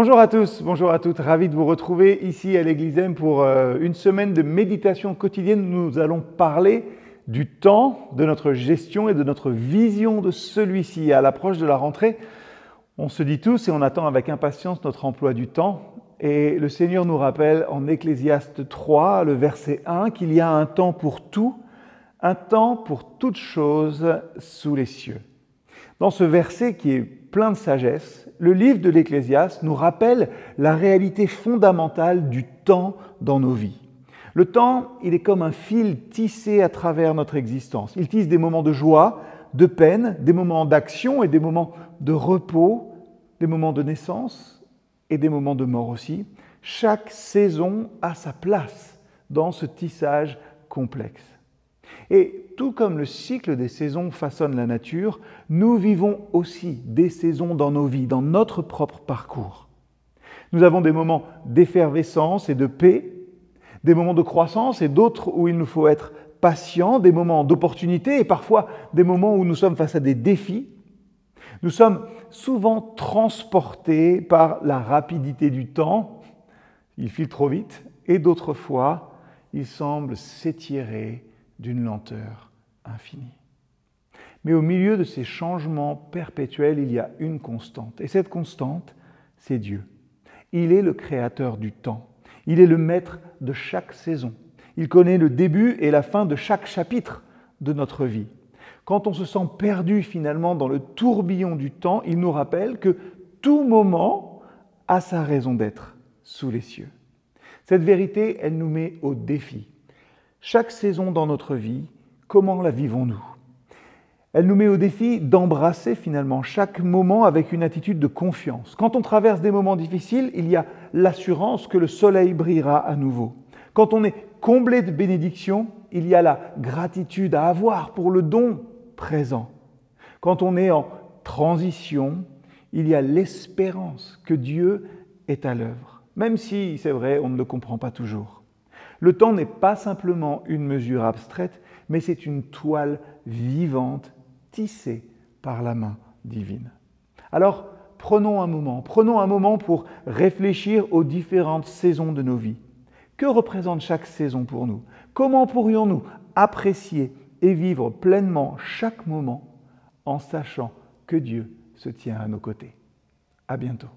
Bonjour à tous, bonjour à toutes, ravi de vous retrouver ici à l'Église M pour euh, une semaine de méditation quotidienne. Nous allons parler du temps, de notre gestion et de notre vision de celui-ci. À l'approche de la rentrée, on se dit tous et on attend avec impatience notre emploi du temps. Et le Seigneur nous rappelle en Ecclésiaste 3, le verset 1, qu'il y a un temps pour tout, un temps pour toutes choses sous les cieux. Dans ce verset qui est plein de sagesse, le livre de l'Ecclésiaste nous rappelle la réalité fondamentale du temps dans nos vies. Le temps, il est comme un fil tissé à travers notre existence. Il tisse des moments de joie, de peine, des moments d'action et des moments de repos, des moments de naissance et des moments de mort aussi. Chaque saison a sa place dans ce tissage complexe. Et tout comme le cycle des saisons façonne la nature, nous vivons aussi des saisons dans nos vies, dans notre propre parcours. Nous avons des moments d'effervescence et de paix, des moments de croissance et d'autres où il nous faut être patient, des moments d'opportunité et parfois des moments où nous sommes face à des défis. Nous sommes souvent transportés par la rapidité du temps, il file trop vite, et d'autres fois, il semble s'étirer d'une lenteur infinie. Mais au milieu de ces changements perpétuels, il y a une constante. Et cette constante, c'est Dieu. Il est le créateur du temps. Il est le maître de chaque saison. Il connaît le début et la fin de chaque chapitre de notre vie. Quand on se sent perdu finalement dans le tourbillon du temps, il nous rappelle que tout moment a sa raison d'être sous les cieux. Cette vérité, elle nous met au défi chaque saison dans notre vie, comment la vivons-nous? Elle nous met au défi d'embrasser finalement chaque moment avec une attitude de confiance. Quand on traverse des moments difficiles, il y a l'assurance que le soleil brillera à nouveau. Quand on est comblé de bénédictions, il y a la gratitude à avoir pour le don présent. Quand on est en transition, il y a l'espérance que Dieu est à l'œuvre, même si, c'est vrai, on ne le comprend pas toujours. Le temps n'est pas simplement une mesure abstraite, mais c'est une toile vivante tissée par la main divine. Alors, prenons un moment, prenons un moment pour réfléchir aux différentes saisons de nos vies. Que représente chaque saison pour nous? Comment pourrions-nous apprécier et vivre pleinement chaque moment en sachant que Dieu se tient à nos côtés? À bientôt.